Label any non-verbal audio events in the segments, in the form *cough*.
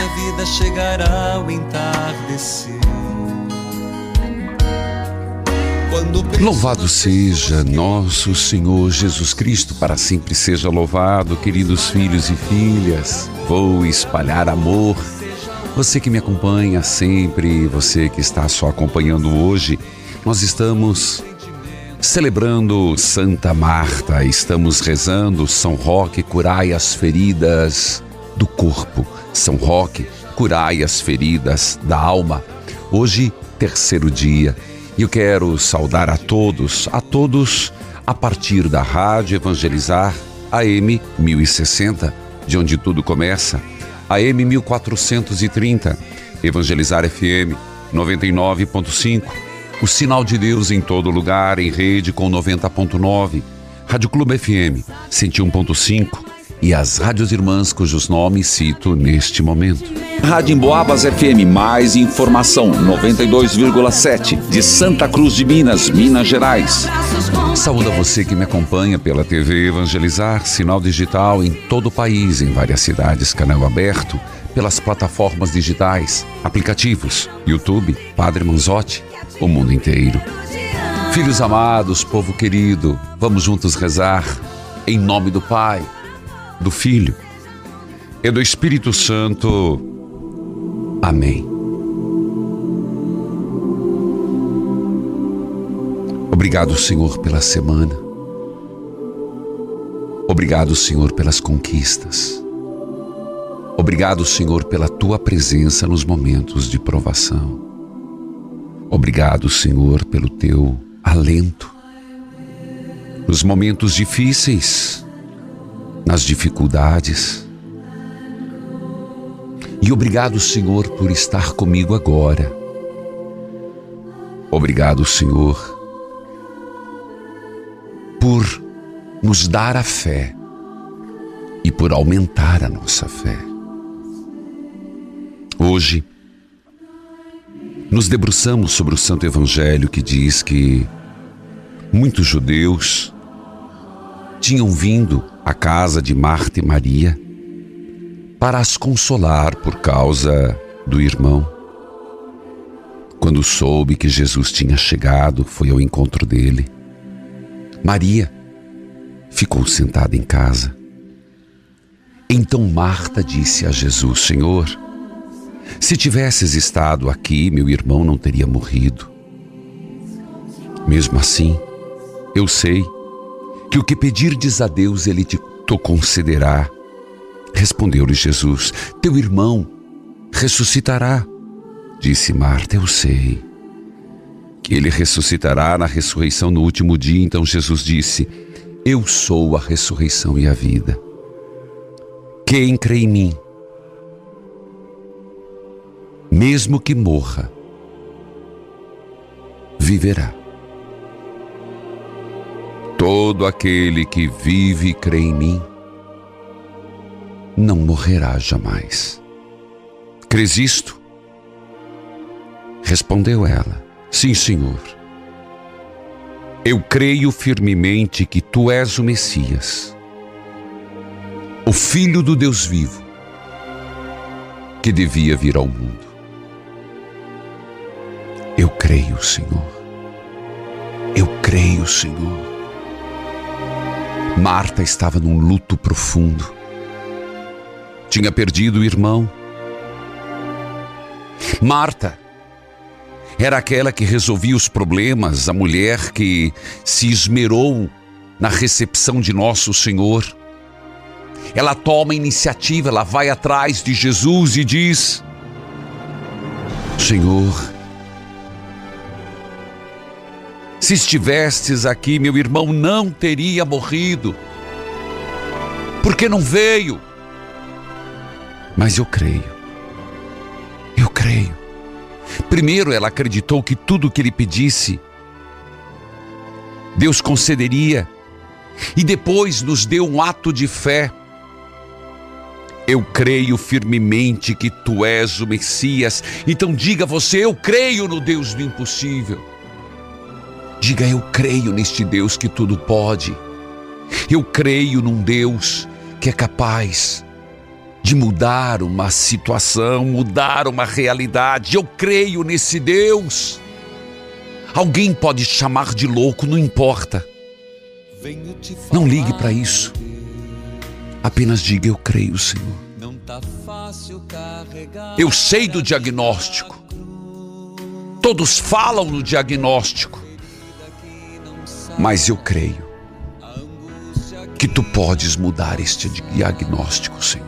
na vida chegará o entardecer. Louvado seja nosso Senhor Jesus Cristo, para sempre seja louvado, queridos filhos e filhas. Vou espalhar amor. Você que me acompanha sempre, você que está só acompanhando hoje, nós estamos celebrando Santa Marta, estamos rezando São Roque, curai as feridas do corpo. São Roque, curai as feridas da alma. Hoje, terceiro dia, e eu quero saudar a todos, a todos a partir da Rádio Evangelizar AM 1060, de onde tudo começa, AM 1430, Evangelizar FM 99.5, o sinal de Deus em todo lugar, em rede com 90.9, Rádio Clube FM 101.5 e as rádios irmãs cujos nomes cito neste momento. Rádio Emboabas FM, mais informação, 92,7, de Santa Cruz de Minas, Minas Gerais. Saúde a você que me acompanha pela TV Evangelizar, sinal digital em todo o país, em várias cidades, canal aberto, pelas plataformas digitais, aplicativos, YouTube, Padre Manzotti, o mundo inteiro. Filhos amados, povo querido, vamos juntos rezar em nome do Pai, do Filho e do Espírito Santo. Amém. Obrigado, Senhor, pela semana. Obrigado, Senhor, pelas conquistas. Obrigado, Senhor, pela tua presença nos momentos de provação. Obrigado, Senhor, pelo teu alento. Nos momentos difíceis, nas dificuldades. E obrigado, Senhor, por estar comigo agora. Obrigado, Senhor, por nos dar a fé e por aumentar a nossa fé. Hoje, nos debruçamos sobre o Santo Evangelho que diz que muitos judeus tinham vindo à casa de Marta e Maria para as consolar por causa do irmão. Quando soube que Jesus tinha chegado, foi ao encontro dele. Maria ficou sentada em casa. Então Marta disse a Jesus: Senhor, se tivesses estado aqui, meu irmão não teria morrido. Mesmo assim, eu sei que o que pedirdes a Deus, ele te concederá. Respondeu-lhe Jesus: Teu irmão ressuscitará. Disse Marta: Eu sei que ele ressuscitará na ressurreição no último dia. Então Jesus disse: Eu sou a ressurreição e a vida. Quem crê em mim, mesmo que morra, viverá. Todo aquele que vive e crê em mim não morrerá jamais. Crês isto? Respondeu ela: Sim, Senhor. Eu creio firmemente que tu és o Messias, o Filho do Deus vivo, que devia vir ao mundo. Eu creio, Senhor. Eu creio, Senhor. Marta estava num luto profundo. Tinha perdido o irmão. Marta era aquela que resolvia os problemas, a mulher que se esmerou na recepção de nosso Senhor. Ela toma iniciativa, ela vai atrás de Jesus e diz: Senhor, se estivestes aqui, meu irmão não teria morrido. Porque não veio. Mas eu creio. Eu creio. Primeiro, ela acreditou que tudo o que ele pedisse, Deus concederia. E depois nos deu um ato de fé. Eu creio firmemente que tu és o Messias. Então diga você: Eu creio no Deus do impossível. Diga: Eu creio neste Deus que tudo pode. Eu creio num Deus que é capaz de mudar uma situação, mudar uma realidade. Eu creio nesse Deus. Alguém pode chamar de louco, não importa. Não ligue para isso. Apenas diga: Eu creio, Senhor. Eu sei do diagnóstico. Todos falam no diagnóstico mas eu creio que tu podes mudar este diagnóstico, Senhor.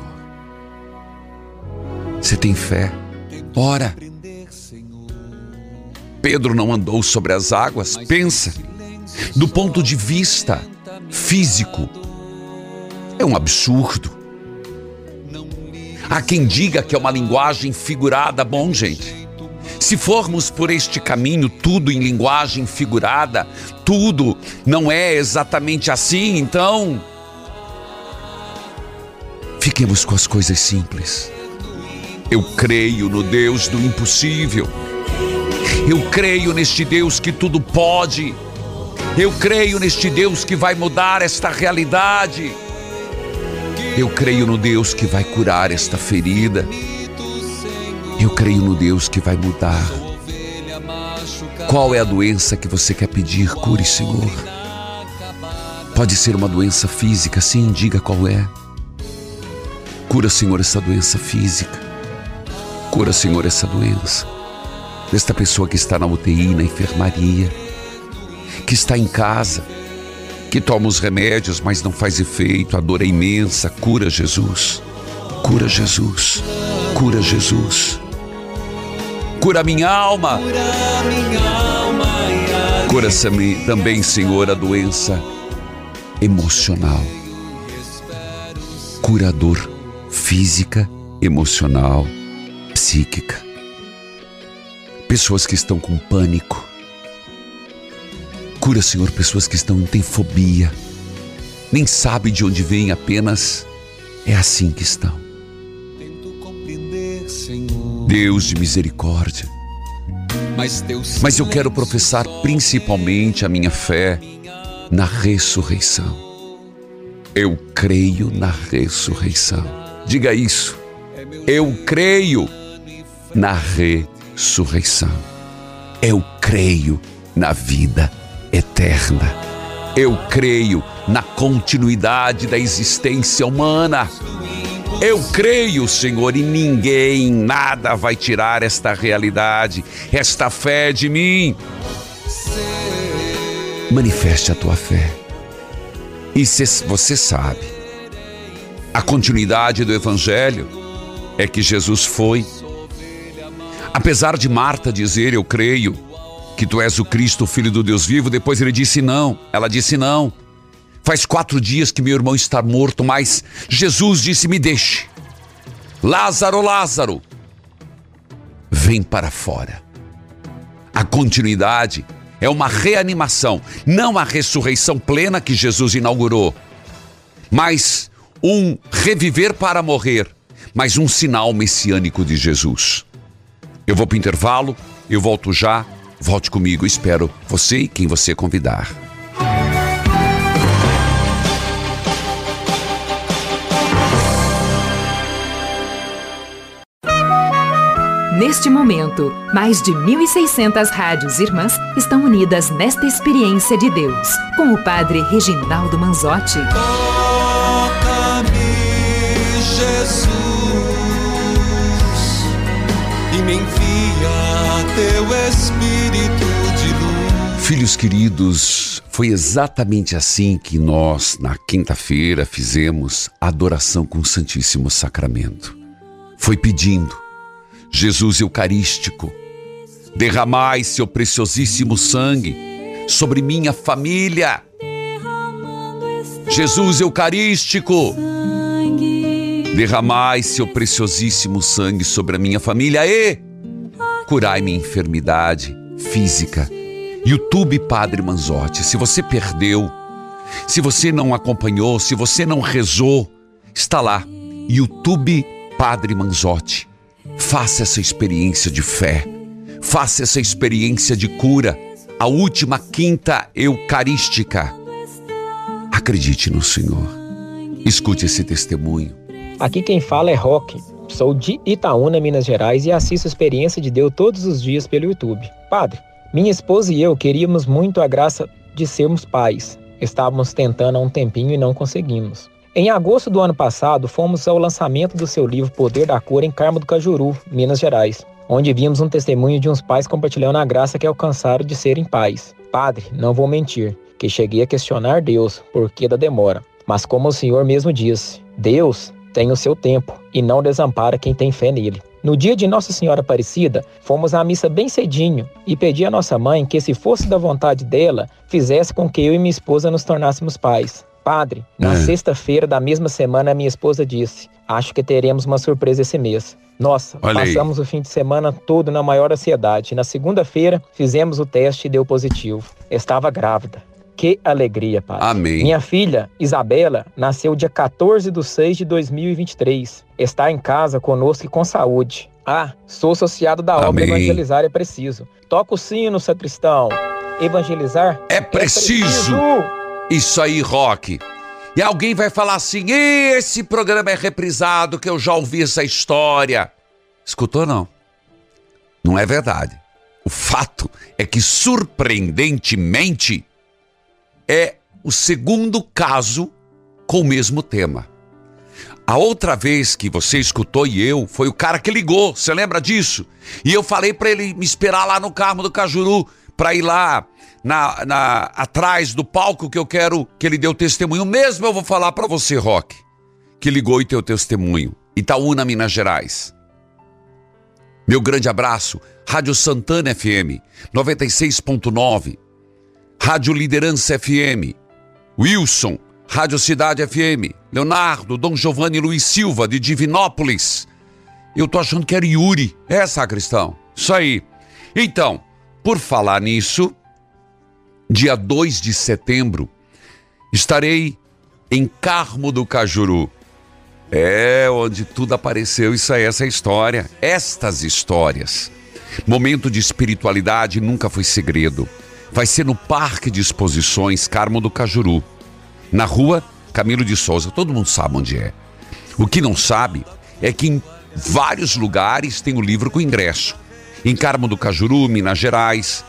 Você tem fé? Ora. Pedro não andou sobre as águas. Pensa, do ponto de vista físico, é um absurdo. Há quem diga que é uma linguagem figurada. Bom, gente, se formos por este caminho, tudo em linguagem figurada, tudo não é exatamente assim, então. Fiquemos com as coisas simples. Eu creio no Deus do impossível. Eu creio neste Deus que tudo pode. Eu creio neste Deus que vai mudar esta realidade. Eu creio no Deus que vai curar esta ferida. Eu creio no Deus que vai mudar. Qual é a doença que você quer pedir? Cure, Senhor. Pode ser uma doença física, sim, diga qual é. Cura, Senhor, essa doença física. Cura, Senhor, essa doença. Desta pessoa que está na UTI, na enfermaria, que está em casa, que toma os remédios, mas não faz efeito, a dor é imensa. Cura, Jesus. Cura, Jesus. Cura, Jesus. Cura minha alma. Cura também, Senhor, a doença emocional. Curador física, emocional, psíquica. Pessoas que estão com pânico. Cura, Senhor, pessoas que estão têm fobia. Nem sabe de onde vem, apenas é assim que estão. Deus de misericórdia. Mas eu quero professar principalmente a minha fé na ressurreição. Eu creio na ressurreição. Diga isso. Eu creio na ressurreição. Eu creio na vida eterna. Eu creio na continuidade da existência humana. Eu creio, Senhor, e ninguém, nada vai tirar esta realidade, esta fé de mim. Manifeste a tua fé. E se você sabe, a continuidade do Evangelho é que Jesus foi. Apesar de Marta dizer, eu creio, que tu és o Cristo, o Filho do Deus vivo, depois ele disse não. Ela disse não. Faz quatro dias que meu irmão está morto, mas Jesus disse: Me deixe. Lázaro, Lázaro, vem para fora. A continuidade é uma reanimação, não a ressurreição plena que Jesus inaugurou, mas um reviver para morrer, mas um sinal messiânico de Jesus. Eu vou para o intervalo, eu volto já Volte comigo, espero você e quem você convidar. Neste momento, mais de 1.600 rádios irmãs estão unidas nesta experiência de Deus, com o Padre Reginaldo Manzotti. Toca-me, Jesus, e me envia teu Espírito de luz. Filhos queridos, foi exatamente assim que nós, na quinta-feira, fizemos a adoração com o Santíssimo Sacramento. Foi pedindo Jesus Eucarístico, derramai seu preciosíssimo sangue sobre minha família. Jesus Eucarístico, derramai seu preciosíssimo sangue sobre a minha família e curai minha enfermidade física. YouTube Padre Manzotti, se você perdeu, se você não acompanhou, se você não rezou, está lá. YouTube Padre Manzotti. Faça essa experiência de fé. Faça essa experiência de cura. A última quinta eucarística. Acredite no Senhor. Escute esse testemunho. Aqui quem fala é Roque. Sou de Itaúna, Minas Gerais e assisto a experiência de Deus todos os dias pelo YouTube. Padre, minha esposa e eu queríamos muito a graça de sermos pais. Estávamos tentando há um tempinho e não conseguimos. Em agosto do ano passado, fomos ao lançamento do seu livro Poder da Cura em Carmo do Cajuru, Minas Gerais, onde vimos um testemunho de uns pais compartilhando a graça que alcançaram de serem pais. Padre, não vou mentir, que cheguei a questionar Deus por que da demora. Mas como o Senhor mesmo disse, Deus tem o seu tempo e não desampara quem tem fé nele. No dia de Nossa Senhora Aparecida, fomos à missa bem cedinho e pedi à nossa mãe que, se fosse da vontade dela, fizesse com que eu e minha esposa nos tornássemos pais. Padre, na É. sexta-feira da mesma semana, minha esposa disse: Acho que teremos uma surpresa esse mês. Nossa, Olha aí. passamos o fim de semana todo na maior ansiedade. Na segunda-feira, fizemos o teste e deu positivo. Estava grávida. Que alegria, Padre. Amém. Minha filha, Isabela, nasceu dia 14 de 6 de 2023. Está em casa conosco e com saúde. Ah, sou associado da obra Amém. Evangelizar é Preciso. Toca o sino, sacristão. Evangelizar É preciso. Isso aí, Rock. E alguém vai falar assim: esse programa é reprisado, que eu já ouvi essa história. Escutou, não? Não é verdade. O fato é que, surpreendentemente, é o segundo caso com o mesmo tema. A outra vez que você escutou e eu, foi o cara que ligou, você lembra disso? E eu falei pra ele me esperar lá no Carmo do Cajuru, pra ir lá na, na- atrás do palco que eu quero que ele dê o testemunho. Mesmo eu vou falar pra você, Rock, que ligou e teu testemunho. Itaúna, Minas Gerais. Meu grande abraço, Rádio Santana FM 96.9, Rádio Liderança FM, Wilson, Rádio Cidade FM, Leonardo, Dom Giovanni Luiz Silva, de Divinópolis. Eu tô achando que era Yuri. É, sacristão. Isso aí. Então, por falar nisso, dia 2 de setembro, estarei em Carmo do Cajuru. É onde tudo apareceu, isso aí, essa história. Estas histórias. Momento de espiritualidade nunca foi segredo. Vai ser no Parque de Exposições Carmo do Cajuru na rua Camilo de Souza. Todo mundo sabe onde é. O que não sabe é que em vários lugares tem o livro com ingresso. Em Carmo do Cajuru, Minas Gerais,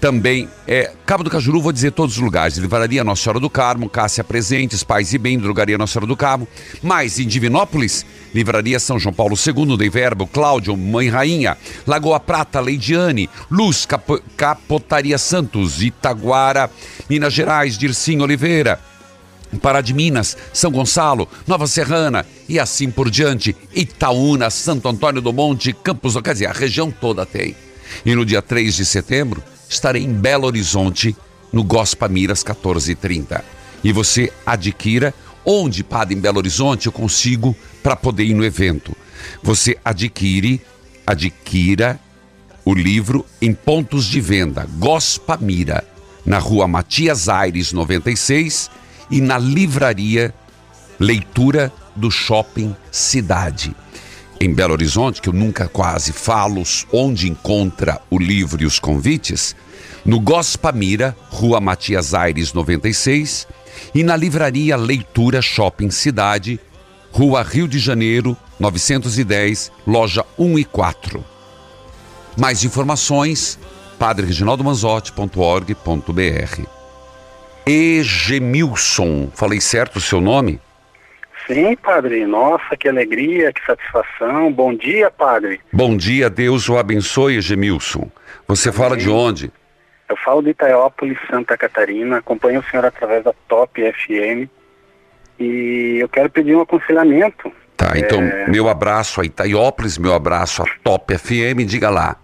também é Cabo do Cajuru, vou dizer todos os lugares. Livraria Nossa Senhora do Carmo, Cássia Presentes, Pais e Bem, Drogaria Nossa Senhora do Carmo. Mas em Divinópolis, Livraria São João Paulo II, Dei Verbo, Cláudio, Mãe Rainha, Lagoa Prata, Leidiane, Luz, Capo- Capotaria Santos, Itaguara, Minas Gerais, Dircim Oliveira, Pará de Minas, São Gonçalo, Nova Serrana e assim por diante. Itaúna, Santo Antônio do Monte, Campos, quer dizer, a região toda tem. E no dia 3 de setembro, estarei em Belo Horizonte, no Gospa Miras 1430. E você adquira onde, Padre, em Belo Horizonte, eu consigo para poder ir no evento. Você adquire, adquira o livro em pontos de venda Gospa Mira, na rua Matias Aires 96 e na livraria Leitura do Shopping Cidade. Em Belo Horizonte, que eu nunca quase falo onde encontra o livro e os convites, no Gospamira, Rua Matias Aires 96, e na livraria Leitura Shopping Cidade, Rua Rio de Janeiro 910, loja 1 e 4. Mais informações, padrereginaldomanzotti.org.br. Egemilson, falei certo o seu nome? Sim, padre. Nossa, que alegria, que satisfação. Bom dia, padre. Bom dia, Deus o abençoe, Egemilson. Você fala de onde? Eu falo de Itaiópolis, Santa Catarina. Acompanho o senhor através da Top FM. E eu quero pedir um aconselhamento. Tá, então, é... meu abraço a Itaiópolis, meu abraço a Top FM. Diga lá.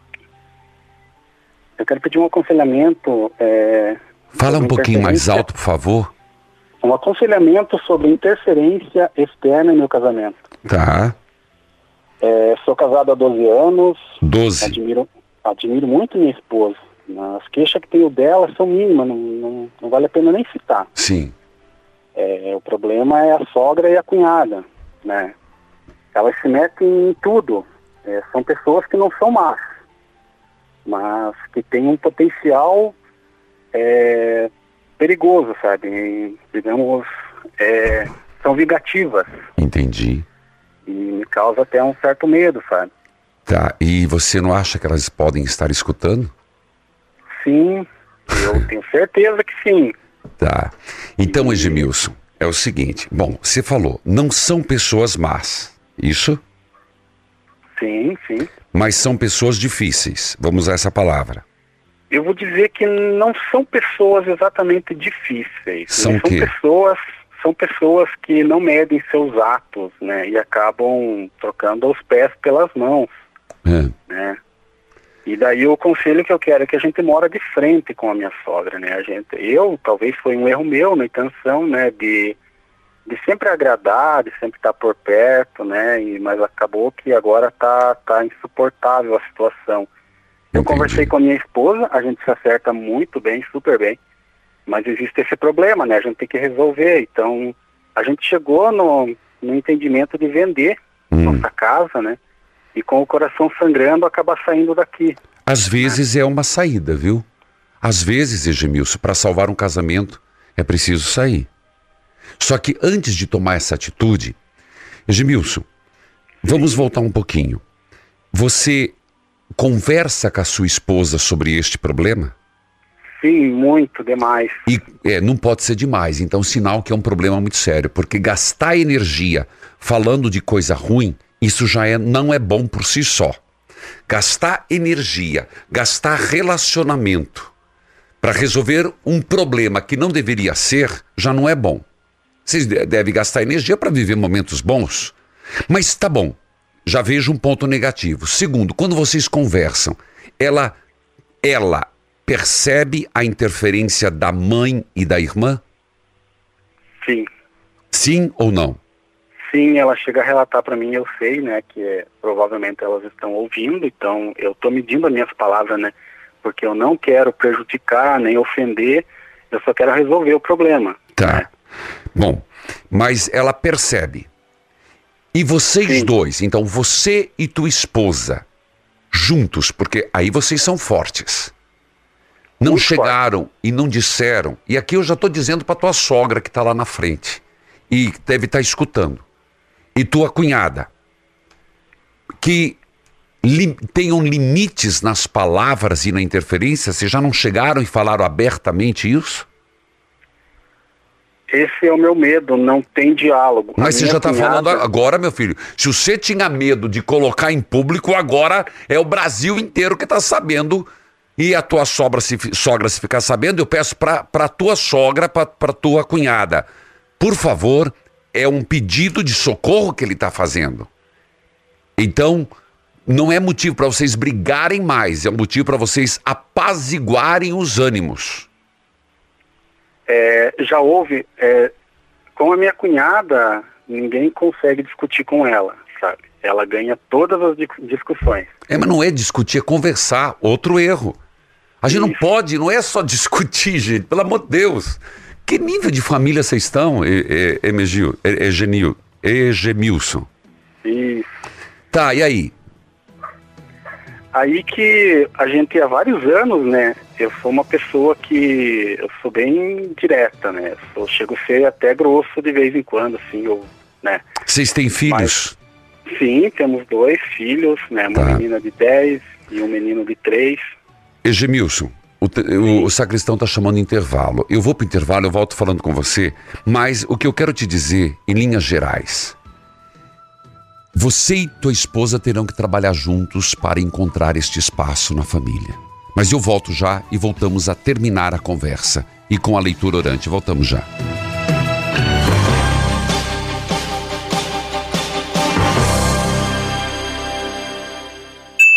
Eu quero pedir um aconselhamento. É... Fala um pouquinho mais alto, por favor um aconselhamento sobre interferência externa em meu casamento. Tá. É, sou casado há 12 anos. 12. Admiro, admiro muito minha esposa. As queixas que tenho dela são mínimas, não, não, não vale a pena nem citar. Sim. É, o problema é a sogra e a cunhada, né? Elas se metem em tudo. É, são pessoas que não são más, mas que têm um potencial é, perigoso, sabe? E, digamos, é, são vingativas. Entendi. E me causa até um certo medo, sabe? Tá, e você não acha que elas podem estar escutando? Sim, eu *laughs* tenho certeza que sim. Tá. Então, Edmilson, é o seguinte: bom, você falou, não são pessoas más, isso? Sim, sim. Mas são pessoas difíceis, vamos usar essa palavra. Eu vou dizer que não são pessoas exatamente difíceis. São, são pessoas são pessoas que não medem seus atos, né, e acabam trocando os pés pelas mãos, é. né? E daí o conselho que eu quero é que a gente mora de frente com a minha sogra, né? A gente, eu talvez foi um erro meu na intenção, né, de de sempre agradar, de sempre estar por perto, né? E mas acabou que agora tá tá insuportável a situação. Eu Entendi. conversei com a minha esposa, a gente se acerta muito bem, super bem, mas existe esse problema, né? A gente tem que resolver. Então, a gente chegou no, no entendimento de vender hum. nossa casa, né? E com o coração sangrando, acabar saindo daqui. Às vezes é uma saída, viu? Às vezes, Edmilson, para salvar um casamento, é preciso sair. Só que antes de tomar essa atitude, Edmilson, vamos voltar um pouquinho. Você conversa com a sua esposa sobre este problema? Sim, muito demais. E é, não pode ser demais, então sinal que é um problema muito sério, porque gastar energia falando de coisa ruim, isso já é, não é bom por si só. Gastar energia, gastar relacionamento para resolver um problema que não deveria ser, já não é bom. Vocês devem gastar energia para viver momentos bons. Mas tá bom, já vejo um ponto negativo. Segundo, quando vocês conversam, ela ela percebe a interferência da mãe e da irmã? Sim. Sim ou não? Sim, ela chega a relatar para mim, eu sei, né, que é, provavelmente elas estão ouvindo, então eu estou medindo as minhas palavras, né, porque eu não quero prejudicar nem ofender, eu só quero resolver o problema. Tá. Né? Bom, mas ela percebe. E vocês Sim. dois, então você e tua esposa, juntos, porque aí vocês são fortes. Não Muito chegaram forte. e não disseram. E aqui eu já estou dizendo para tua sogra que está lá na frente e deve estar tá escutando. E tua cunhada, que li, tenham limites nas palavras e na interferência, vocês já não chegaram e falaram abertamente isso? Esse é o meu medo, não tem diálogo. Mas você já está cunhada... falando agora, meu filho. Se você tinha medo de colocar em público, agora é o Brasil inteiro que está sabendo. E a tua sogra se, sogra se ficar sabendo, eu peço para a tua sogra, para tua cunhada. Por favor, é um pedido de socorro que ele está fazendo. Então, não é motivo para vocês brigarem mais, é um motivo para vocês apaziguarem os ânimos. É, já houve, é, com a minha cunhada, ninguém consegue discutir com ela, sabe? Ela ganha todas as discussões. É, mas não é discutir, é conversar. Outro erro. A gente Isso. não pode, não é só *laughs* discutir, gente, pelo amor de Deus. Que nível de família vocês estão, Emegil, Egenil, Egemilson? Isso. Tá, e aí? Aí que a gente há vários anos, né? Eu sou uma pessoa que eu sou bem direta, né? Eu chego a ser até grosso de vez em quando, assim, eu, né? Vocês têm filhos? Mas, sim, temos dois filhos, né? Uma Tá. menina de 10 e um menino de 3. Egemilson, o, o, o sacristão está chamando intervalo. Eu vou para intervalo, eu volto falando com você, mas o que eu quero te dizer, em linhas gerais, você e tua esposa terão que trabalhar juntos para encontrar este espaço na família. Mas eu volto já e voltamos a terminar a conversa. E com a leitura orante, voltamos já.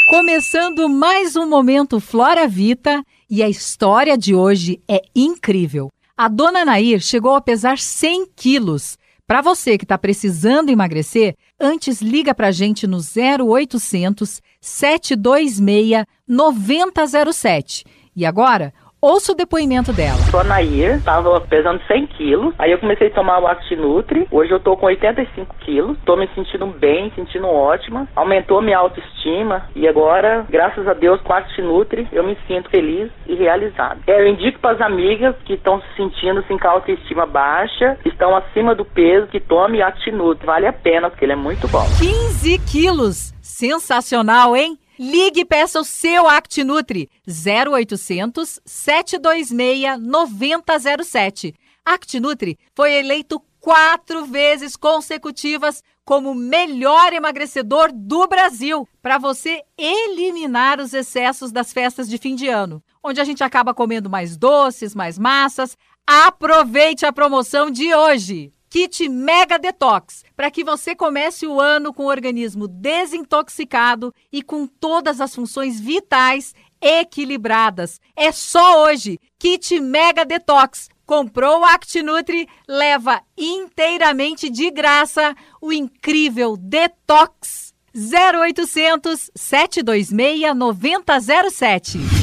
Começando mais um momento Flora Vita e a história de hoje é incrível. A dona Nair chegou a pesar 100 quilos. Para você que está precisando emagrecer, antes liga para a gente no 0800 726 9007. E agora, ouça o depoimento dela. Sou a Nair, tava pesando 100 quilos. Aí eu comecei a tomar o Actinutri. Hoje eu tô com 85 quilos. Tô me sentindo bem, sentindo ótima. Aumentou minha autoestima. E agora, graças a Deus, com o Actinutri, eu me sinto feliz e realizado. É, Eu indico para as amigas que estão se sentindo assim, com a autoestima baixa, estão acima do peso, que tome Actinutri. Vale a pena, porque ele é muito bom. 15 quilos! Sensacional, hein? Ligue e peça o seu ActiNutri 0800 726 9007. ActiNutri foi eleito quatro vezes consecutivas como melhor emagrecedor do Brasil para você eliminar os excessos das festas de fim de ano, onde a gente acaba comendo mais doces, mais massas. Aproveite a promoção de hoje! Kit Mega Detox, para que você comece o ano com o organismo desintoxicado e com todas as funções vitais equilibradas. É só hoje. Kit Mega Detox. Comprou o ActiNutri, leva inteiramente de graça o incrível Detox. 0800 726 9007.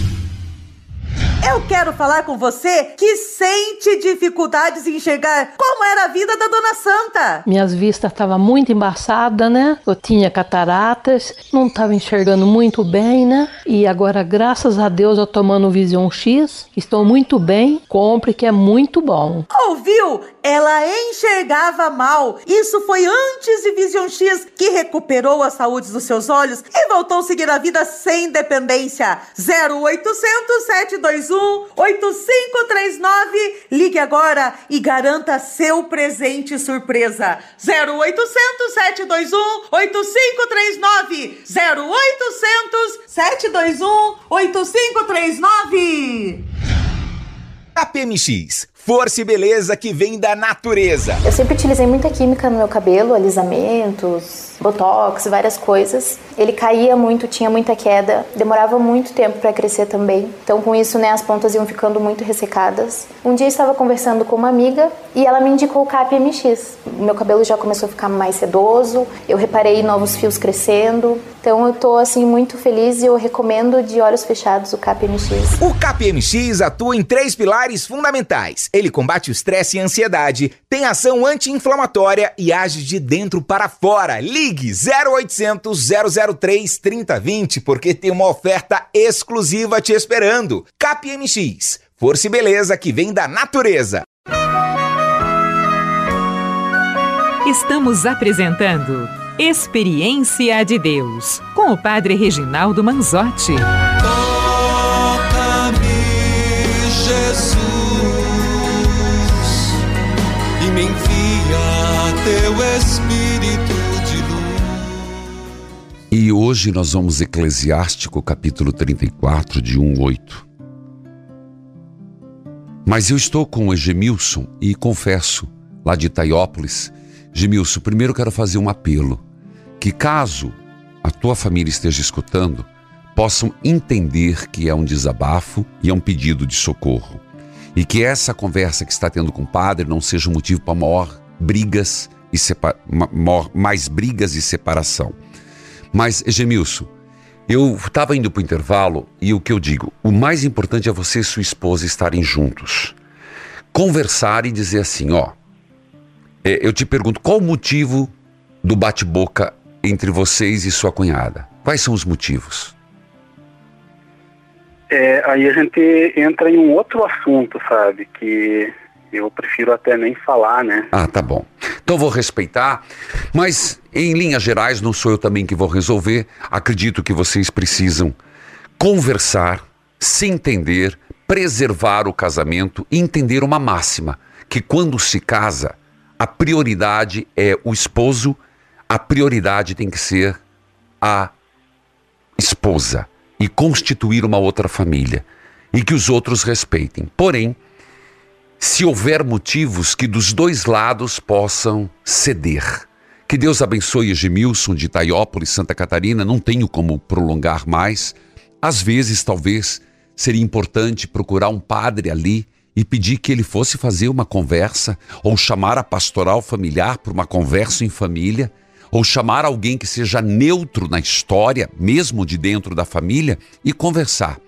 Eu quero falar com você que sente dificuldades em enxergar como era a vida da Dona Santa. Minhas vistas estavam muito embaçadas, né? Eu tinha cataratas, não estava enxergando muito bem, né? E agora, graças a Deus, eu tomando Vision X, estou muito bem. Compre que é muito bom. Ouviu? Ela enxergava mal. Isso foi antes de Vision X, que recuperou a saúde dos seus olhos e voltou a seguir a vida sem dependência. 0800 721 8539. Ligue agora e garanta seu presente surpresa. 0800 721 8539. 0800 721 8539. KPMX, força e beleza que vem da natureza. Eu sempre utilizei muita química no meu cabelo, alisamentos, botox, várias coisas. Ele caía muito, tinha muita queda, demorava muito tempo para crescer também. Então, com isso, né, as pontas iam ficando muito ressecadas. Um dia eu estava conversando com uma amiga e ela me indicou o KPMX. O meu cabelo já começou a ficar mais sedoso, eu reparei novos fios crescendo. Então, eu tô assim muito feliz e eu recomendo de olhos fechados o KPMX. O KPMX atua em três pilares fundamentais. Ele combate o estresse e a ansiedade, tem ação anti-inflamatória e age de dentro para fora. Ligue 0800 003 3020 porque tem uma oferta exclusiva te esperando. KPMX, força e beleza que vem da natureza. Estamos apresentando Experiência de Deus com o Padre Reginaldo Manzotti. Teu Espírito de luz. E hoje nós vamos Eclesiástico, capítulo 34, de 1 a 8. Mas eu estou com o Egemilson e confesso, lá de Itaiópolis, Gemilson, primeiro quero fazer um apelo, que caso a tua família esteja escutando, possam entender que é um desabafo e é um pedido de socorro. E que essa conversa que está tendo com o padre não seja um motivo para maior brigas e mais brigas e separação. Mas, Egemilson, eu estava indo para o intervalo e o que eu digo, o mais importante é você e sua esposa estarem juntos. Conversar e dizer assim, ó, é, eu te pergunto, qual o motivo do bate-boca entre vocês e sua cunhada? Quais são os motivos? É, aí a gente entra em um outro assunto, sabe? Que eu prefiro até nem falar, né? Ah, tá bom. Então vou respeitar, mas em linhas gerais não sou eu também que vou resolver. Acredito que vocês precisam conversar, se entender, preservar o casamento e entender uma máxima, que quando se casa, a prioridade é o esposo, a prioridade tem que ser a esposa e constituir uma outra família e que os outros respeitem. Porém, se houver motivos que dos dois lados possam ceder. Que Deus abençoe Edmilson de Itaiópolis, Santa Catarina. Não tenho como prolongar mais. Às vezes, talvez, seria importante procurar um padre ali e pedir que ele fosse fazer uma conversa, ou chamar a pastoral familiar para uma conversa em família, ou chamar alguém que seja neutro na história, mesmo de dentro da família, e conversar.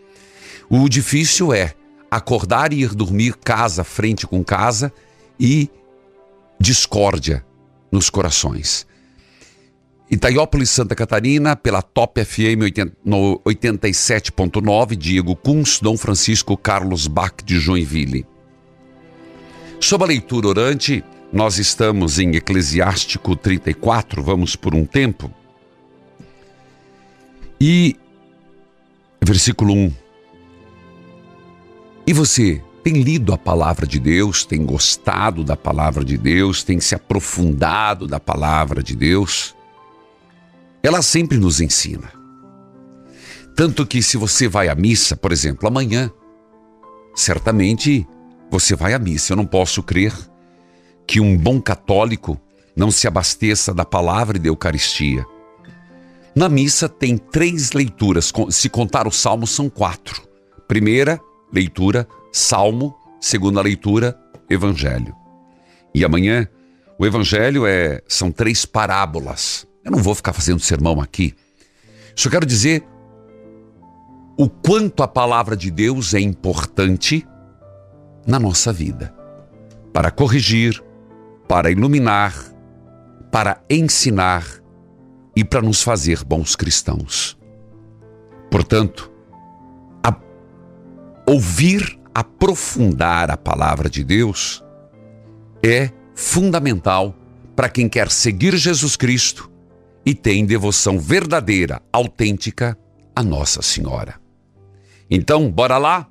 O difícil é acordar e ir dormir casa frente com casa e discórdia nos corações. Itaiópolis, Santa Catarina, pela Top FM 87.9, Diego Kunz, Dom Francisco Carlos Bach de Joinville. Sob a leitura orante, nós estamos em Eclesiástico 34, vamos por um tempo. E versículo 1. E você tem lido a palavra de Deus, tem gostado da palavra de Deus, tem se aprofundado da palavra de Deus? Ela sempre nos ensina. Tanto que se você vai à missa, por exemplo, amanhã, certamente você vai à missa. Eu não posso crer que um bom católico não se abasteça da palavra e da Eucaristia. Na missa tem três leituras, se contar o salmo são quatro. Primeira leitura, salmo, segunda leitura, evangelho. E amanhã o evangelho é são três parábolas. Eu não vou ficar fazendo sermão aqui. Só quero dizer o quanto a palavra de Deus é importante na nossa vida para corrigir, para iluminar, para ensinar e para nos fazer bons cristãos. Portanto, ouvir, aprofundar a palavra de Deus é fundamental para quem quer seguir Jesus Cristo e tem devoção verdadeira, autêntica a Nossa Senhora. Então, bora lá?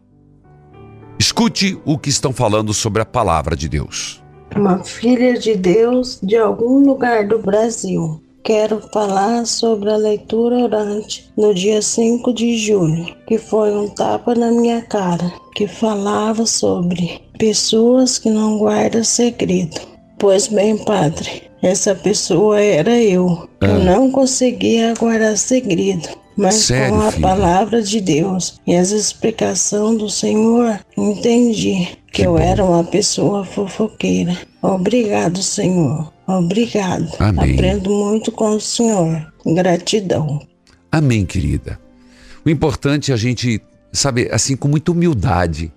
Escute o que estão falando sobre a palavra de Deus uma filha de Deus de algum lugar do Brasil. Quero falar sobre a leitura orante no dia 5 de julho, que foi um tapa na minha cara, que falava sobre pessoas que não guardam segredo. Pois bem, padre, essa pessoa era eu. Eu ah. não conseguia guardar segredo mas Sério, com a filho? palavra de Deus e as explicações do Senhor, entendi que, que eu bom. era uma pessoa fofoqueira. Obrigado, Senhor. Obrigado. Amém. Aprendo muito com o Senhor. Gratidão. Amém, querida. O importante é a gente, sabe, assim, com muita humildade.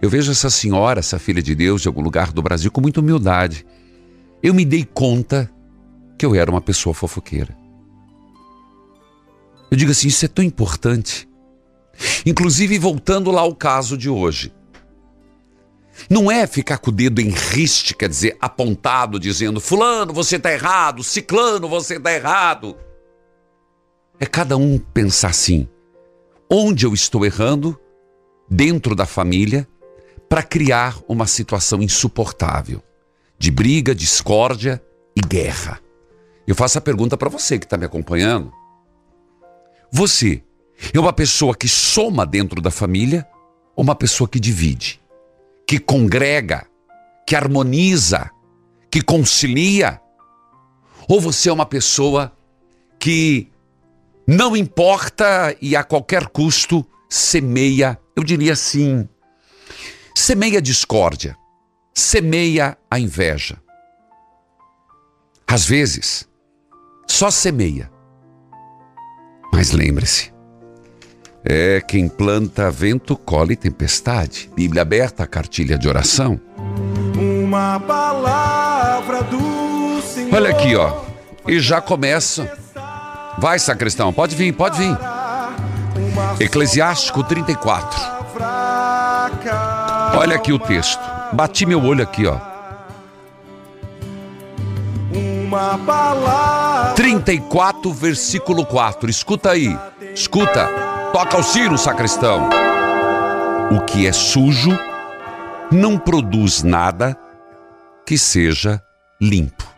Eu vejo essa senhora, essa filha de Deus, de algum lugar do Brasil, com muita humildade. Eu me dei conta que eu era uma pessoa fofoqueira. Eu digo assim, isso é tão importante. Inclusive, voltando lá ao caso de hoje. Não é ficar com o dedo em riste, quer dizer, apontado, dizendo: Fulano, você está errado, Ciclano, você está errado. É cada um pensar assim: onde eu estou errando, dentro da família, para criar uma situação insuportável de briga, discórdia e guerra. Eu faço a pergunta para você que está me acompanhando. Você é uma pessoa que soma dentro da família ou uma pessoa que divide, que congrega, que harmoniza, que concilia? Ou você é uma pessoa que não importa e a qualquer custo semeia, eu diria assim, semeia discórdia, semeia a inveja. Às vezes, só semeia, mas lembre-se, é quem planta vento colhe tempestade. Bíblia aberta, cartilha de oração. Uma palavra do Senhor. Olha aqui, ó. E já começa Vai, sacristão, pode vir, pode vir. Eclesiástico 34. Olha aqui o texto. Bati meu olho aqui, ó. Uma palavra 34, versículo 4. Escuta aí. Escuta. Toca o sino, sacristão. O que é sujo não produz nada que seja limpo.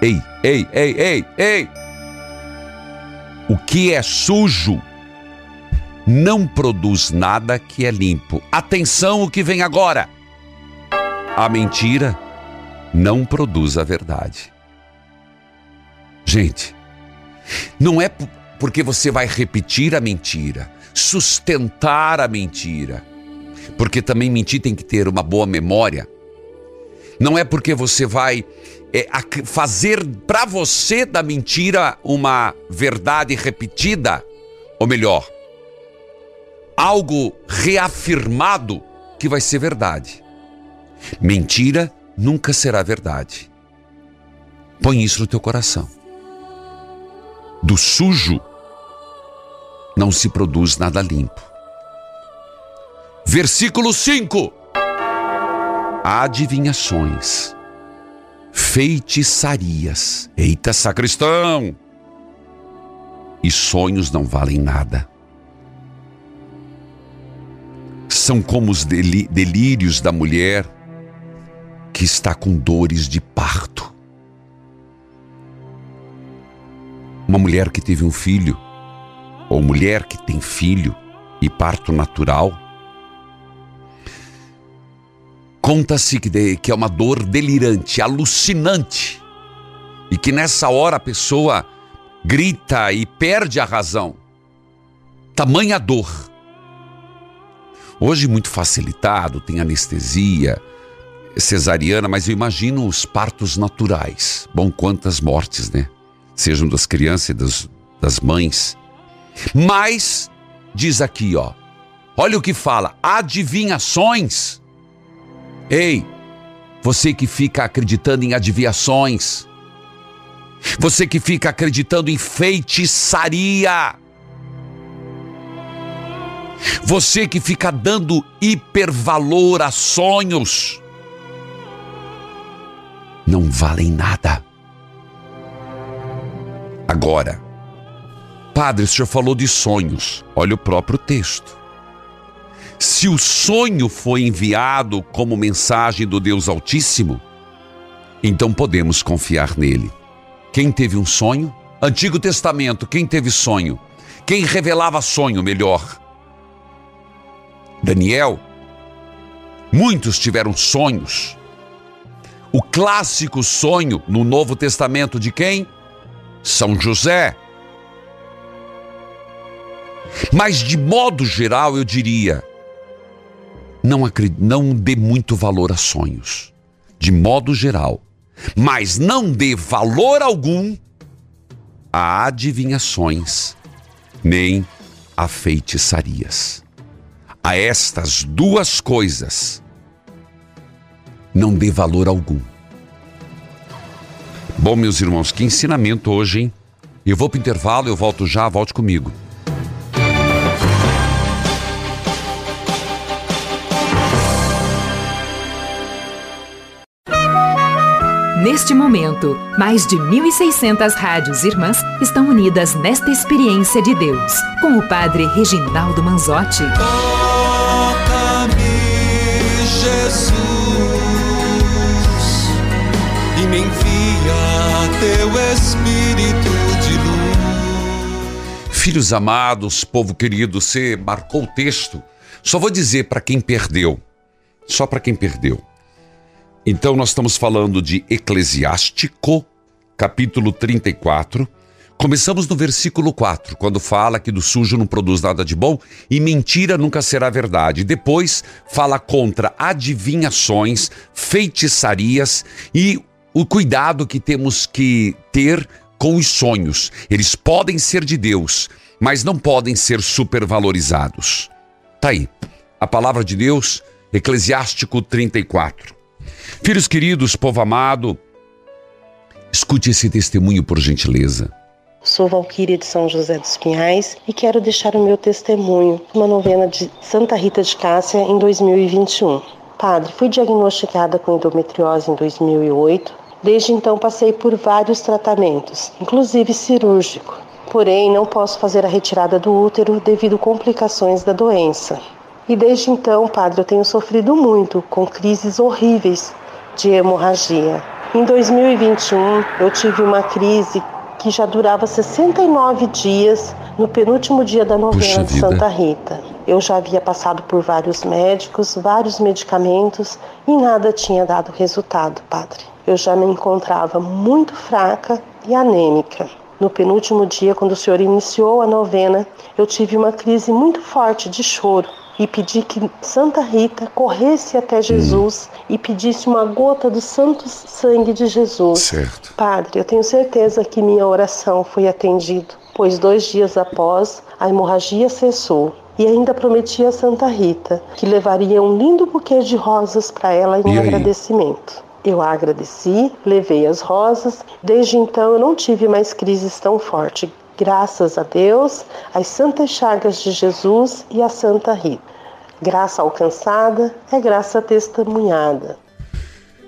Ei, ei, ei, ei, ei! O que é sujo não produz nada que é limpo. Atenção o que vem agora. A mentira não produz a verdade. Gente, não é porque você vai repetir a mentira, sustentar a mentira, porque também mentir tem que ter uma boa memória. Não é porque você vai é, fazer para você da mentira uma verdade repetida, ou melhor, algo reafirmado que vai ser verdade. Mentira nunca será verdade. Põe isso no teu coração. Do sujo não se produz nada limpo. Versículo 5. Adivinhações, feitiçarias. Eita, sacristão! E sonhos não valem nada. São como os delírios da mulher que está com dores de parto. Uma mulher que teve um filho, ou mulher que tem filho e parto natural, conta-se que, é uma dor delirante, alucinante, e que nessa hora a pessoa grita e perde a razão. Tamanha dor. Hoje muito facilitado, tem anestesia, cesariana, mas eu imagino os partos naturais. Bom, quantas mortes, né? Sejam das crianças e das, das mães. Mas, diz aqui, ó, olha o que fala: adivinhações. Ei, você que fica acreditando em adivinhações, você que fica acreditando em feitiçaria, você que fica dando hipervalor a sonhos, não valem nada. Agora, Padre, o senhor falou de sonhos. Olha o próprio texto. Se o sonho foi enviado como mensagem do Deus Altíssimo, então podemos confiar nele. Quem teve um sonho? Antigo Testamento, quem teve sonho? Quem revelava sonho melhor? Daniel. Muitos tiveram sonhos. O clássico sonho no Novo Testamento de quem? São José. Mas de modo geral, eu diria, não, não dê muito valor a sonhos. De modo geral. Mas não dê valor algum a adivinhações, nem a feitiçarias. A estas duas coisas não dê valor algum. Bom, meus irmãos, que ensinamento hoje, hein? Eu vou para o intervalo, eu volto já, volte comigo. Neste momento, mais de 1.600 rádios irmãs estão unidas nesta experiência de Deus, com o Padre Reginaldo Manzotti. Toca-me, Jesus, e me envia teu Espírito de luz. Filhos amados, povo querido, você marcou o texto. Só vou dizer para quem perdeu, só para quem perdeu. Então, nós estamos falando de Eclesiástico, capítulo 34. Começamos no versículo 4, quando fala que do sujo não produz nada de bom e mentira nunca será verdade. Depois fala contra adivinhações, feitiçarias e o cuidado que temos que ter com os sonhos. Eles podem ser de Deus, mas não podem ser supervalorizados. Tá aí. A palavra de Deus, Eclesiástico 34. Filhos queridos, povo amado, escute esse testemunho por gentileza. Sou Valquíria de São José dos Pinhais e quero deixar o meu testemunho uma novena de Santa Rita de Cássia em 2021. Padre, fui diagnosticada com endometriose em 2008. Desde então passei por vários tratamentos, inclusive cirúrgico. Porém, não posso fazer a retirada do útero devido complicações da doença. E desde então, padre, eu tenho sofrido muito com crises horríveis de hemorragia. Em 2021, eu tive uma crise que já durava 69 dias no penúltimo dia da novena de Santa Rita. Eu já havia passado por vários médicos, vários medicamentos e nada tinha dado resultado, padre. Eu já me encontrava muito fraca e anêmica. No penúltimo dia, quando o senhor iniciou a novena, eu tive uma crise muito forte de choro e pedi que Santa Rita corresse até Jesus hum. e pedisse uma gota do santo sangue de Jesus. Certo. Padre, eu tenho certeza que minha oração foi atendida, pois dois dias após a hemorragia cessou. E ainda prometi a Santa Rita que levaria um lindo buquê de rosas para ela em agradecimento. Eu a agradeci, levei as rosas. Desde então eu não tive mais crises tão fortes. Graças a Deus, às santas chagas de Jesus e a Santa Rita. Graça alcançada é graça testemunhada.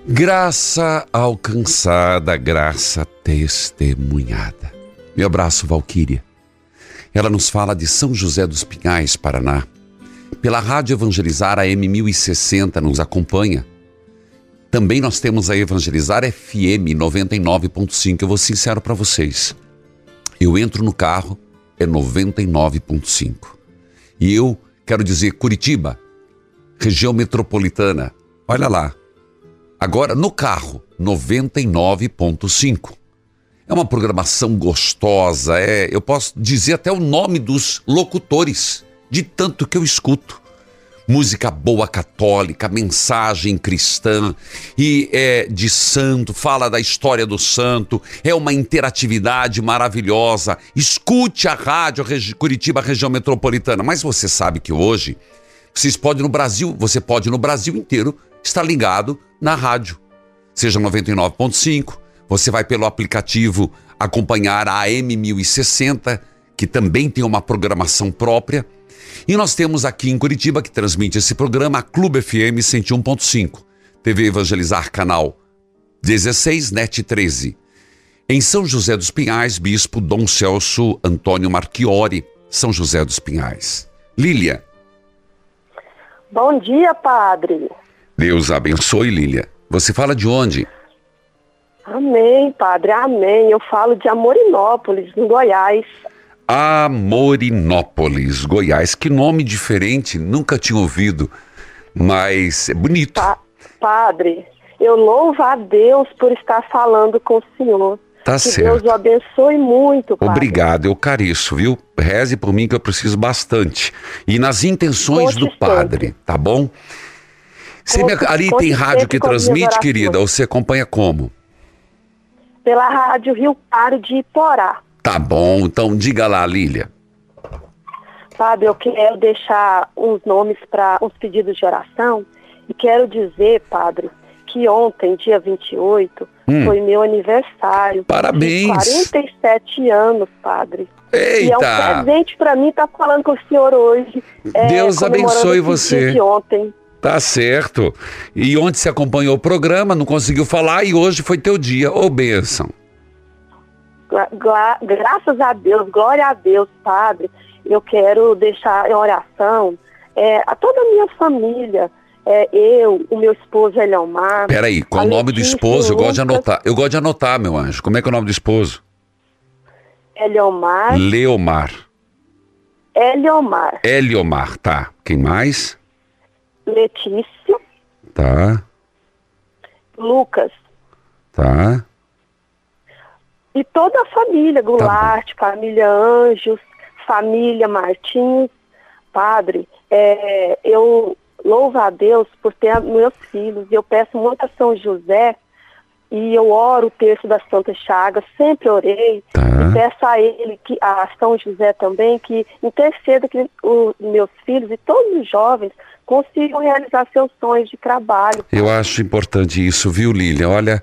Graça alcançada, graça testemunhada. Meu abraço, Valquíria. Ela nos fala de São José dos Pinhais, Paraná. Pela Rádio Evangelizar, a M1060 nos acompanha. Também nós temos a Evangelizar FM 99.5. Eu vou sincero para vocês. Eu entro no carro, é 99.5. E eu Quero dizer Curitiba, região metropolitana. Olha lá. Agora no carro, 99.5. É uma programação gostosa, é, eu posso dizer até o nome dos locutores, de tanto que eu escuto. Música boa católica, mensagem cristã e é de santo, fala da história do santo, é uma interatividade maravilhosa. Escute a rádio Curitiba região metropolitana, mas você sabe que hoje vocês podem no Brasil, você pode no Brasil inteiro estar ligado na rádio. Seja 99.5, você vai pelo aplicativo acompanhar a AM 1060, que também tem uma programação própria e nós temos aqui em Curitiba, que transmite esse programa, a Clube FM 101.5, TV Evangelizar Canal 16, NET 13. Em São José dos Pinhais, Bispo Dom Celso Antônio Marchiori, São José dos Pinhais. Lília. Bom dia, padre. Deus abençoe, Lília. Você fala de onde? Amém, padre, amém. Eu falo de Amorinópolis, no Goiás. Amorinópolis, Goiás. Que nome diferente, nunca tinha ouvido, mas é bonito. Pa padre, eu louvo a Deus por estar falando com o senhor. Tá que certo. Deus o abençoe muito, padre. Obrigado, eu careço, viu? Reze por mim que eu preciso bastante. E nas intenções do padre, tá bom? Você me, ali tem rádio que transmite, querida, ou você acompanha como? Pela rádio Rio Claro de Iporá. Tá bom, então diga lá, Lília. Fábio, eu quero deixar uns nomes para uns pedidos de oração e quero dizer, padre, que ontem, dia 28, hum. foi meu aniversário. Parabéns! 47 anos, padre. Eita! E é um presente para mim estar tá falando com o senhor hoje. É, Deus abençoe você. De ontem. Tá certo. E ontem você acompanhou o programa, não conseguiu falar e hoje foi teu dia. Ô, oh, graças a Deus, glória a Deus, Padre, eu quero deixar em oração é, a toda a minha família, é, eu, o meu esposo Eliomar. Peraí, qual o nome do esposo? Eu gosto de anotar. Eu gosto de anotar, meu anjo. Como é que é o nome do esposo? Eliomar. Leomar. Eliomar. Eliomar, tá. Quem mais? Letícia. Tá. Lucas. Tá e toda a família Goulart, tá família Anjos, família Martins. Padre, é, eu louvo a Deus por ter meus filhos e eu peço muito a São José e eu oro o texto das Santas Chagas, sempre orei tá. e peço a ele, que, a São José também, que interceda que os meus filhos e todos os jovens consigam realizar seus sonhos de trabalho. Eu acho importante isso, viu, Lília? Olha,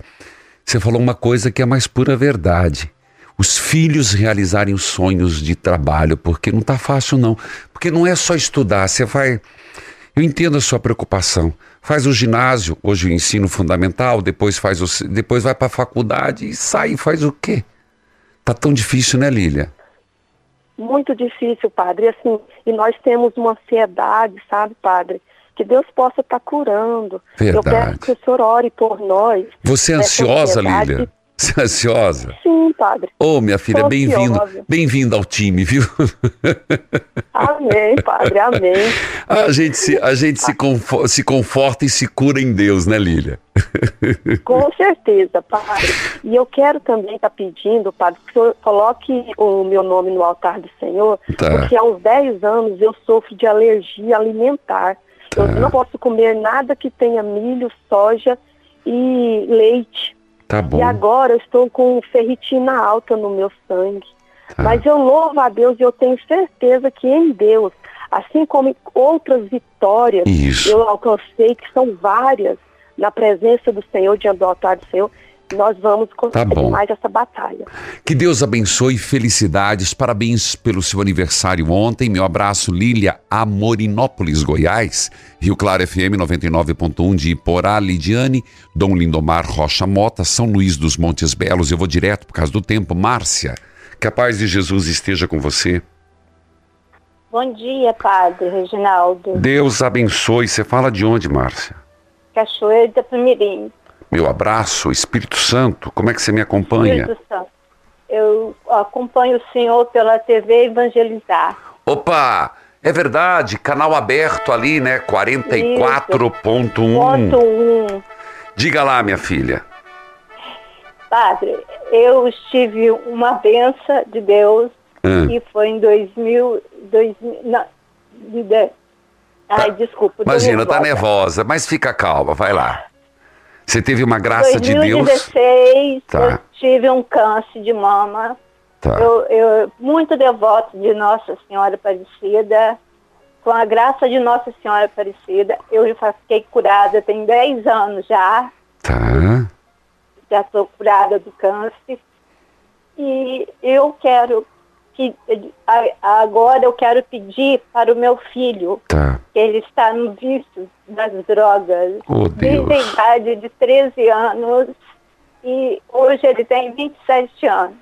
você falou uma coisa que é mais pura verdade. os filhos realizarem os sonhos de trabalho, porque não está fácil não. Porque não é só estudar, você vai. Eu entendo a sua preocupação. Faz o ginásio, hoje o ensino fundamental, depois faz o, depois vai para a faculdade e sai e faz o quê? Tá tão difícil, né, Lília? Muito difícil, padre. E, assim, e nós temos uma ansiedade, sabe, padre? Que Deus possa estar tá curando. Verdade. Eu peço que o senhor ore por nós. Você é ansiosa, Lília? Você é ansiosa? Sim, padre. Ô, oh, minha filha, bem-vindo. Bem-vindo ao time, viu? Amém, padre, amém. *laughs* A gente, se, a gente se, conforta, se conforta e se cura em Deus, né, Lília? *laughs* Com certeza, padre. E eu quero também estar tá pedindo, padre, que o senhor coloque o meu nome no altar do Senhor, tá. porque há uns 10 anos eu sofro de alergia alimentar. Tá. Eu não posso comer nada que tenha milho, soja e leite. Tá bom. E agora eu estou com ferritina alta no meu sangue. Tá. Mas eu louvo a Deus e eu tenho certeza que em Deus, assim como outras vitórias, Isso. eu alcancei, que são várias, na presença do Senhor, diante do altar do Senhor, nós vamos conseguir tá mais essa batalha. Que Deus abençoe, felicidades, parabéns pelo seu aniversário ontem. Meu abraço, Lília Amorinópolis, Goiás, Rio Claro FM 99.1 de Iporá, Lidiane, Dom Lindomar Rocha Mota, São Luís dos Montes Belos. Eu vou direto por causa do tempo. Márcia, que a paz de Jesus esteja com você. Bom dia, Padre Reginaldo. Deus abençoe. Você fala de onde, Márcia? Cachoeira da Primirim meu abraço, Espírito Santo, como é que você me acompanha? Espírito Santo. Eu acompanho o senhor pela TV Evangelizar. Opa, é verdade, canal aberto ali, né? 44.1. Diga lá, minha filha. Padre, eu tive uma benção de Deus hum. que foi em 2000, 2000 não, de, ai, desculpa. Imagina, tá nervosa, mas fica calma, vai lá. Você teve uma graça 2016, de Deus? 2016, tá. eu tive um câncer de mama. Tá. Eu, eu, muito devoto de Nossa Senhora Aparecida. Com a graça de Nossa Senhora Aparecida, eu já fiquei curada, tem 10 anos já. Tá. Já estou curada do câncer. E eu quero que agora eu quero pedir para o meu filho, tá. que ele está no vício das drogas, oh, desde a idade de 13 anos e hoje ele tem 27 anos.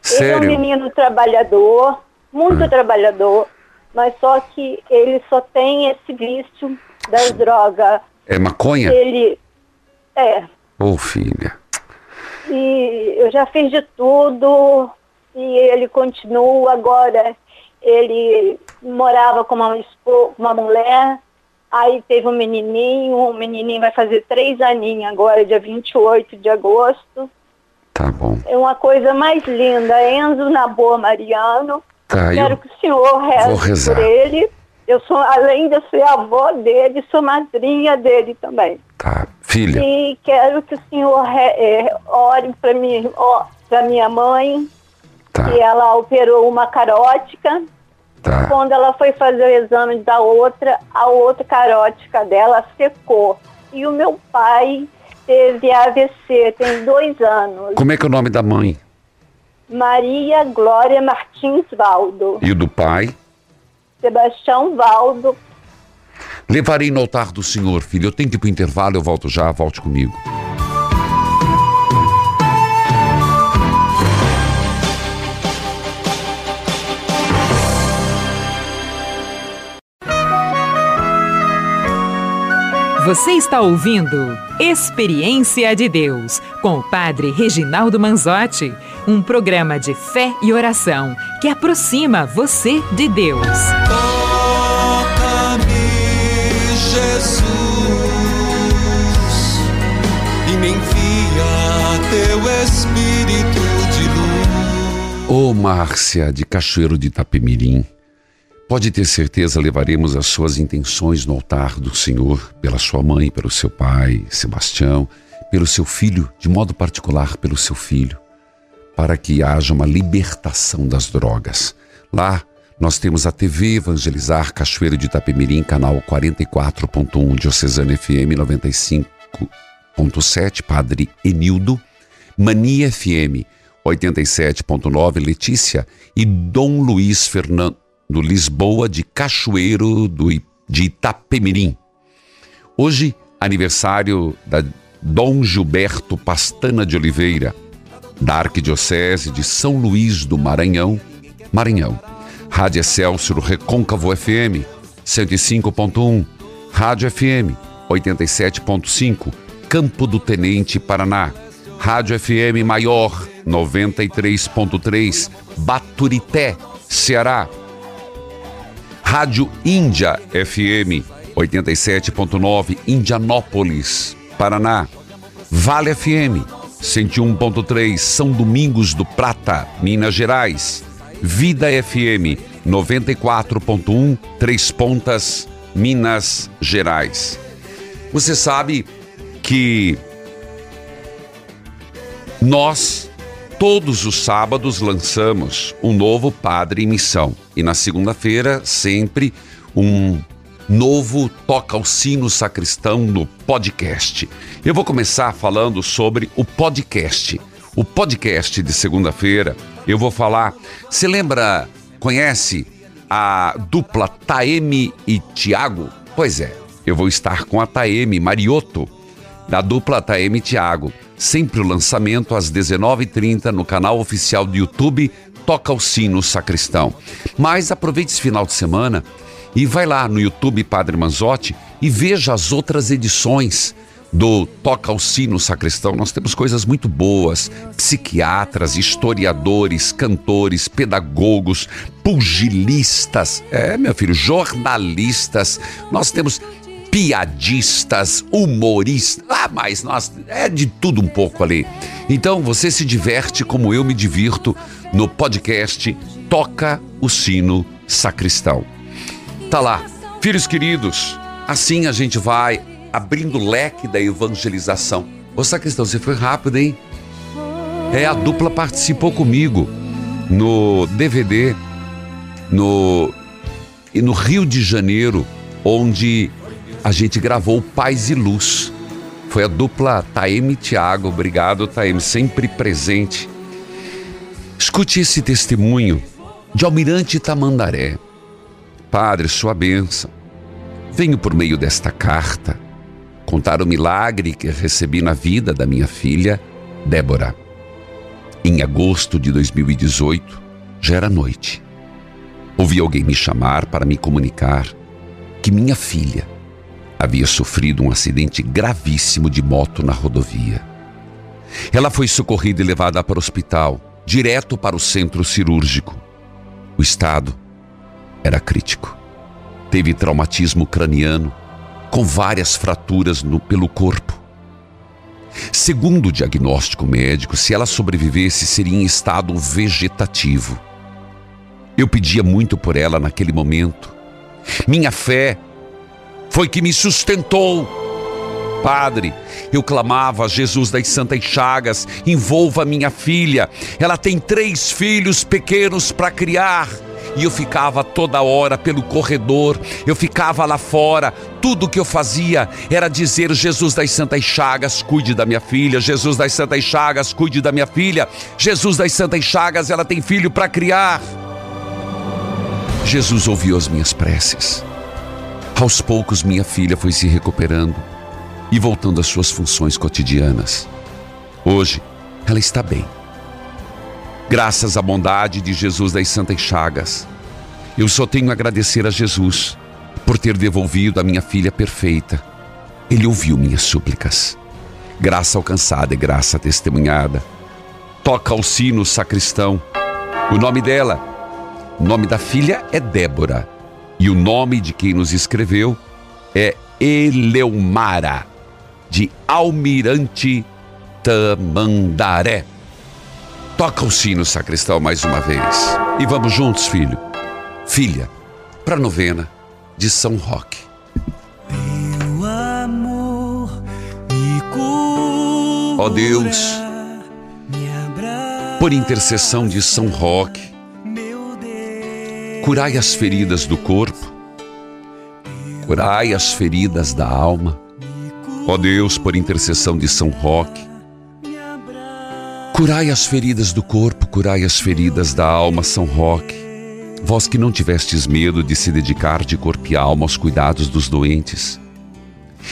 Sério? Ele é um menino trabalhador, muito ah. trabalhador, mas só que ele só tem esse vício das drogas. É maconha? Ele é. Ô oh, filha. E eu já fiz de tudo, e ele continua agora. Ele morava com uma, uma mulher, aí teve um menininho, o menininho vai fazer três aninhos agora, dia 28 de agosto. Tá bom. É uma coisa mais linda. Enzo na boa Mariano. Tá, Quero eu que o senhor reze por ele. Eu sou, além de ser avó dele, sou madrinha dele também. Tá, filha. E quero que o senhor é, ore para mim, para minha mãe, Tá. E ela operou uma carótica. Tá. Quando ela foi fazer o exame da outra, a outra carótica dela secou. E o meu pai teve AVC, tem dois anos. Como é que é o nome da mãe? Maria Glória Martins Valdo. E o do pai? Sebastião Valdo. Levarei no altar do Senhor, filho. Eu tenho que ir para o intervalo, eu volto já, volte comigo. Você está ouvindo Experiência de Deus com o Padre Reginaldo Manzotti, um programa de fé e oração que aproxima você de Deus. Toca-me, Jesus, e me envia teu Espírito de luz. Ô Márcia de Cachoeiro de Itapemirim, Pode ter certeza, levaremos as suas intenções no altar do Senhor, pela sua mãe, pelo seu pai, Sebastião, pelo seu filho, de modo particular pelo seu filho, para que haja uma libertação das drogas. Lá nós temos a TV Evangelizar Cachoeiro de Itapemirim, canal 44.1, Diocesana FM 95.7, Padre Enildo, Mania FM 87.9 Letícia e Dom Luiz Fernando Lisboa de Cachoeiro do, de Itapemirim. Hoje, aniversário da Dom Gilberto Pastana de Oliveira, da Arquidiocese de São Luís do Maranhão, Maranhão. Rádio Excelsior Recôncavo FM 105.1, Rádio FM 87.5, Campo do Tenente, Paraná. Rádio FM Maior 93.3, Baturité, Ceará. Rádio Índia FM 87.9, Indianópolis, Paraná. Vale FM 101.3, São Domingos do Prata, Minas Gerais. Vida FM 94.1, Três Pontas, Minas Gerais. Você sabe que nós, todos os sábados, lançamos um novo Padre em Missão. E na segunda-feira, sempre um novo Toca o Sino Sacristão no podcast. Eu vou começar falando sobre o podcast. O podcast de segunda-feira, eu vou falar. Você lembra, conhece a dupla Taeme e Tiago? Pois é, eu vou estar com a Taeme Mariotto, da dupla Taeme e Tiago. Sempre o lançamento às 19h30 no canal oficial do YouTube Toca o Sino Sacristão. Mas aproveite esse final de semana e vai lá no YouTube Padre Manzotti e veja as outras edições do Toca o Sino Sacristão. Nós temos coisas muito boas: psiquiatras, historiadores, cantores, pedagogos, pugilistas, é, meu filho, jornalistas. Nós temos piadistas, humoristas, ah, mas nós é de tudo um pouco ali. Então você se diverte como eu me divirto no podcast Toca o Sino Sacristão. Tá lá, filhos queridos, assim a gente vai abrindo o leque da evangelização. Ô Sacristão, você foi rápido, hein? É, a dupla participou comigo no DVD no, no Rio de Janeiro, onde a gente gravou Paz e Luz. Foi a dupla Taeme e Tiago. Obrigado, Taeme, sempre presente. Escute esse testemunho de Almirante Tamandaré. Padre, sua bênção. Venho por meio desta carta contar o milagre que recebi na vida da minha filha, Débora. Em agosto de 2018, já era noite. Ouvi alguém me chamar para me comunicar que minha filha havia sofrido um acidente gravíssimo de moto na rodovia. Ela foi socorrida e levada para o hospital, direto para o centro cirúrgico. O estado era crítico. Teve traumatismo craniano, com várias fraturas no, pelo corpo. Segundo o diagnóstico médico, se ela sobrevivesse, seria em estado vegetativo. Eu pedia muito por ela naquele momento. Minha fé foi que me sustentou. Padre, eu clamava a Jesus das Santas Chagas: envolva minha filha. Ela tem três filhos pequenos para criar. E eu ficava toda hora pelo corredor, eu ficava lá fora. Tudo que eu fazia era dizer: Jesus das Santas Chagas, cuide da minha filha. Jesus das Santas Chagas, cuide da minha filha. Jesus das Santas Chagas, ela tem filho para criar. Jesus ouviu as minhas preces. Aos poucos, minha filha foi se recuperando e voltando às suas funções cotidianas. Hoje, ela está bem. Graças à bondade de Jesus das Santas Chagas, eu só tenho a agradecer a Jesus por ter devolvido a minha filha perfeita. Ele ouviu minhas súplicas. Graça alcançada e graça testemunhada. Toca o sino, sacristão. O nome dela, o nome da filha é Débora. E o nome de quem nos escreveu é Eleumara, de Almirante Tamandaré. Toca o sino, sacristão, mais uma vez. E vamos juntos, filho, filha, para a novena de São Roque. Teu amor me cura, Ó Deus, por intercessão de São Roque, curai as feridas do corpo, curai as feridas da alma. Ó Deus, por intercessão de São Roque, Curai as feridas do corpo, curai as feridas da alma, São Roque. Vós que não tivestes medo de se dedicar de corpo e alma aos cuidados dos doentes.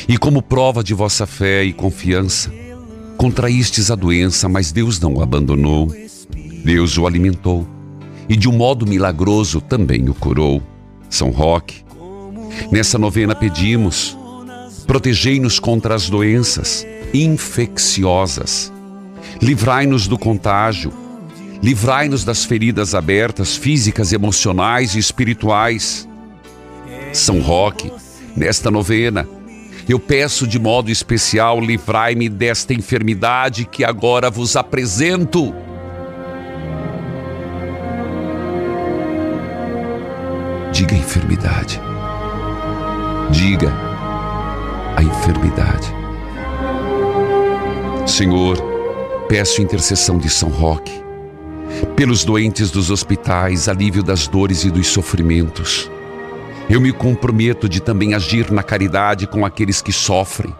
E como prova de vossa fé e confiança, contraístes a doença, mas Deus não o abandonou. Deus o alimentou e de um modo milagroso também o curou. São Roque, nessa novena pedimos: protegei-nos contra as doenças infecciosas Livrai-nos do contágio. Livrai-nos das feridas abertas, físicas, emocionais e espirituais. São Roque, nesta novena, eu peço de modo especial, livrai-me desta enfermidade que agora vos apresento. Diga enfermidade. Diga a enfermidade. Senhor, Peço intercessão de São Roque, pelos doentes dos hospitais, alívio das dores e dos sofrimentos. Eu me comprometo de também agir na caridade com aqueles que sofrem.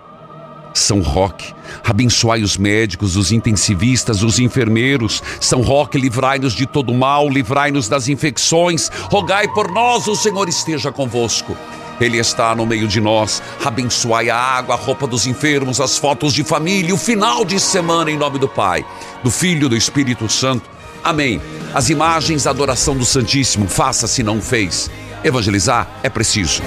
São Roque, abençoai os médicos, os intensivistas, os enfermeiros. São Roque, livrai-nos de todo mal, livrai-nos das infecções. Rogai por nós, o Senhor esteja convosco. Ele está no meio de nós. Abençoai a água, a roupa dos enfermos, as fotos de família, o final de semana em nome do Pai, do Filho e do Espírito Santo. Amém. As imagens, a adoração do Santíssimo, faça se não fez. Evangelizar é preciso.